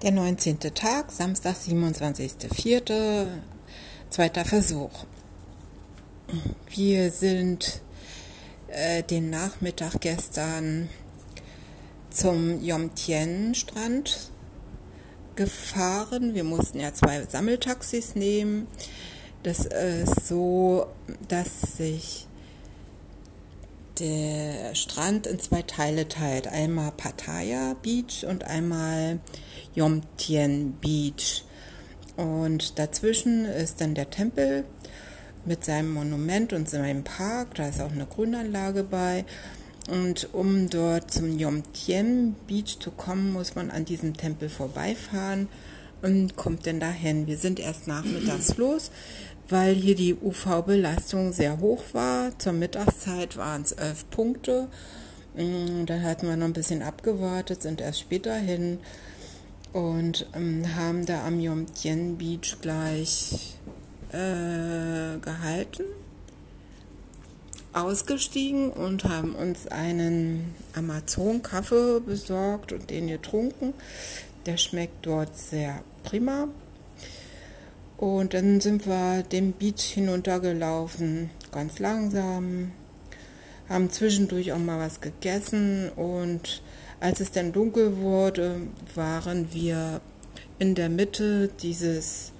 Der 19. Tag, Samstag, 27.04., zweiter Versuch. Wir sind äh, den Nachmittag gestern zum Yomtien-Strand gefahren. Wir mussten ja zwei Sammeltaxis nehmen. Das ist so, dass sich der Strand in zwei Teile teilt. Einmal Pattaya Beach und einmal Yomtien Beach. Und dazwischen ist dann der Tempel mit seinem Monument und seinem Park. Da ist auch eine Grünanlage bei. Und um dort zum Yomtien Beach zu kommen, muss man an diesem Tempel vorbeifahren und kommt dann dahin. Wir sind erst nachmittags los, weil hier die UV-Belastung sehr hoch war. Zur Mittagszeit waren es elf Punkte. Mm, dann hatten wir noch ein bisschen abgewartet, sind erst später hin und ähm, haben da am Yomtien Beach gleich äh, gehalten, ausgestiegen und haben uns einen Amazon-Kaffee besorgt und den getrunken. Der schmeckt dort sehr prima. Und dann sind wir den Beach hinuntergelaufen, ganz langsam, haben zwischendurch auch mal was gegessen und als es dann dunkel wurde, waren wir in der Mitte dieses,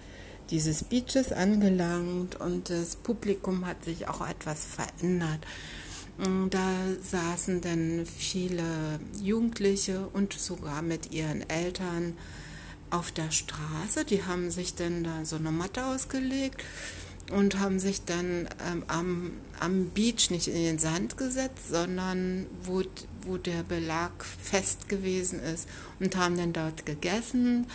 dieses Beaches angelangt und das Publikum hat sich auch etwas verändert. Da saßen dann viele Jugendliche und sogar mit ihren Eltern auf der Straße. Die haben sich dann da so eine Matte ausgelegt und haben sich dann ähm, am, am Beach nicht in den Sand gesetzt, sondern wo, wo der Belag fest gewesen ist und haben dann dort gegessen.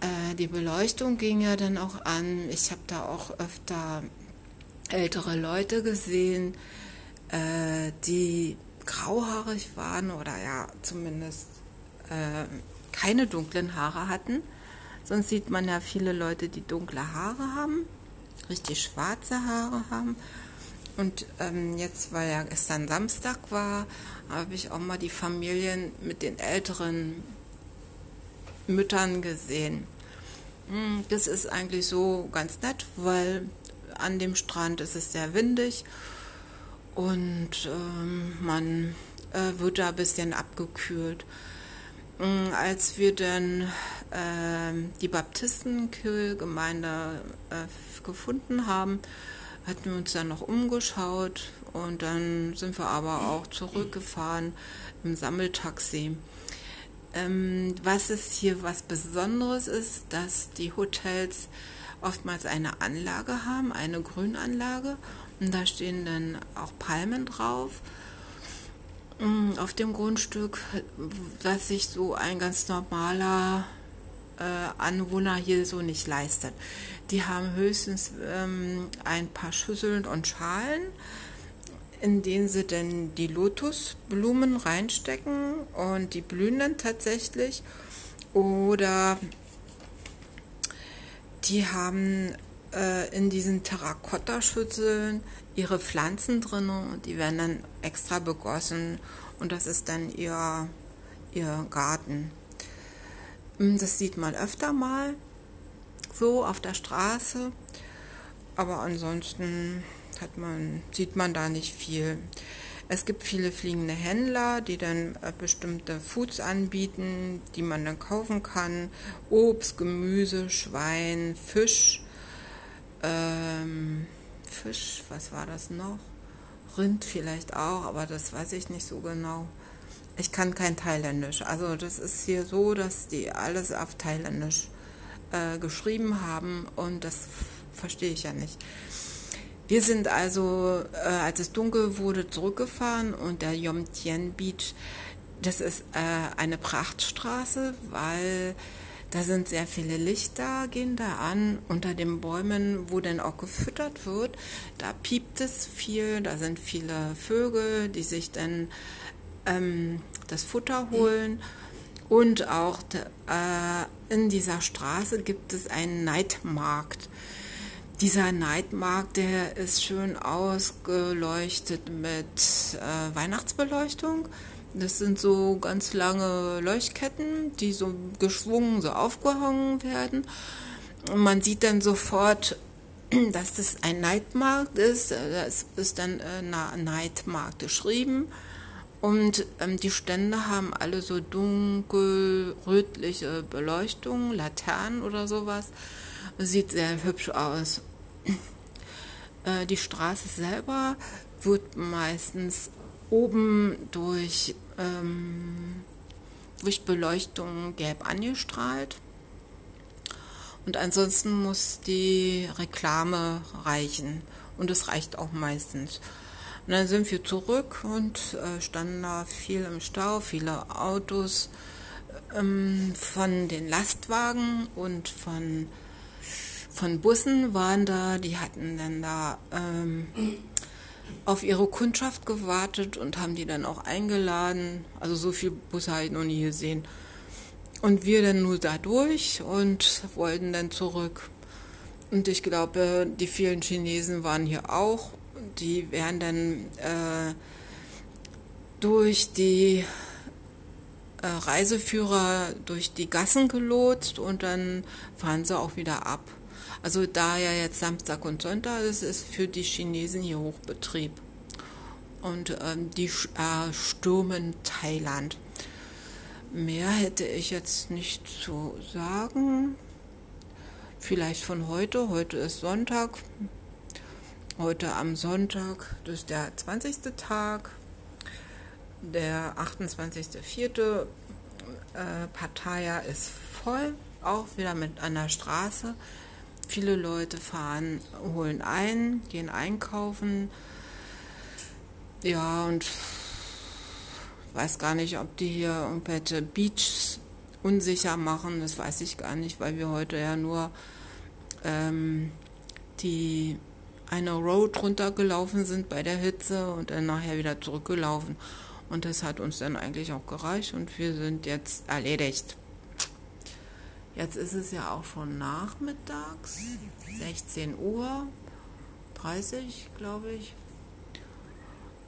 Äh, die Beleuchtung ging ja dann auch an. Ich habe da auch öfter ältere Leute gesehen, äh, die grauhaarig waren oder ja zumindest äh, keine dunklen Haare hatten. Sonst sieht man ja viele Leute, die dunkle Haare haben, richtig schwarze Haare haben. Und ähm, jetzt, weil ja gestern Samstag war, habe ich auch mal die Familien mit den älteren Müttern gesehen. Hm, das ist eigentlich so ganz nett, weil an dem Strand ist es sehr windig und ähm, man äh, wird da ein bisschen abgekühlt. Mm, als wir dann äh, die Baptistengemeinde äh, gefunden haben, hatten wir uns dann noch umgeschaut und dann sind wir aber auch zurückgefahren im Sammeltaxi. Ähm, was es hier was Besonderes ist, dass die Hotels oftmals eine Anlage haben, eine Grünanlage und da stehen dann auch Palmen drauf auf dem Grundstück, was sich so ein ganz normaler äh, Anwohner hier so nicht leistet. Die haben höchstens ähm, ein paar Schüsseln und Schalen, in denen sie dann die Lotusblumen reinstecken und die blühen dann tatsächlich. Oder die haben äh, in diesen Terrakotta-Schüsseln ihre Pflanzen drin und die werden dann extra begossen und das ist dann ihr, ihr Garten. Hm, das sieht man öfter mal so auf der Straße, aber ansonsten hat man, sieht man da nicht viel. Es gibt viele fliegende Händler, die dann äh, bestimmte Foods anbieten, die man dann kaufen kann. Obst, Gemüse, Schwein, Fisch ähm, Fisch, was war das noch? Rind vielleicht auch, aber das weiß ich nicht so genau. Ich kann kein Thailändisch. Also das ist hier so, dass die alles auf Thailändisch äh, geschrieben haben und das verstehe ich ja nicht. Wir sind also, äh, als es dunkel wurde, zurückgefahren und der Yomtien Beach, das ist äh, eine Prachtstraße, weil da sind sehr viele Lichter, gehen da an, unter den Bäumen, wo dann auch gefüttert wird. Da piept es viel, da sind viele Vögel, die sich dann ähm, das Futter holen. Und auch äh, in dieser Straße gibt es einen Neidmarkt. Dieser Neidmarkt, der ist schön ausgeleuchtet mit äh, Weihnachtsbeleuchtung. Das sind so ganz lange Leuchtketten, die so geschwungen, so aufgehangen werden. Und man sieht dann sofort, dass das ein Neidmarkt ist. Da ist dann äh, Neidmarkt geschrieben. Und ähm, die Stände haben alle so dunkel rötliche Beleuchtung, Laternen oder sowas. Sieht sehr hübsch aus. Äh, die Straße selber wird meistens oben durch, ähm, durch Beleuchtung gelb angestrahlt. Und ansonsten muss die Reklame reichen. Und es reicht auch meistens. Und dann sind wir zurück und äh, standen da viel im Stau, viele Autos ähm, von den Lastwagen und von, von Bussen waren da. Die hatten dann da ähm, auf ihre Kundschaft gewartet und haben die dann auch eingeladen. Also so viel Busse habe ich noch nie gesehen. Und wir dann nur da durch und wollten dann zurück. Und ich glaube, die vielen Chinesen waren hier auch. Die werden dann äh, durch die äh, Reiseführer durch die Gassen gelotst und dann fahren sie auch wieder ab. Also da ja jetzt Samstag und Sonntag ist, ist für die Chinesen hier Hochbetrieb. Und ähm, die äh, stürmen Thailand. Mehr hätte ich jetzt nicht zu sagen. Vielleicht von heute. Heute ist Sonntag. Heute am Sonntag ist der 20. Tag. Der 28.04. Äh, Pattaya ist voll, auch wieder mit der Straße. Viele Leute fahren, holen ein, gehen einkaufen. Ja, und weiß gar nicht, ob die hier irgendwelche Beaches unsicher machen. Das weiß ich gar nicht, weil wir heute ja nur ähm, die eine Road runtergelaufen sind bei der Hitze und dann nachher wieder zurückgelaufen. Und das hat uns dann eigentlich auch gereicht und wir sind jetzt erledigt. Jetzt ist es ja auch schon nachmittags, 16 Uhr 30, glaube ich.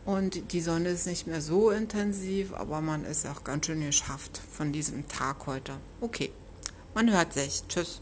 Und die Sonne ist nicht mehr so intensiv, aber man ist auch ganz schön geschafft von diesem Tag heute. Okay, man hört sich. Tschüss.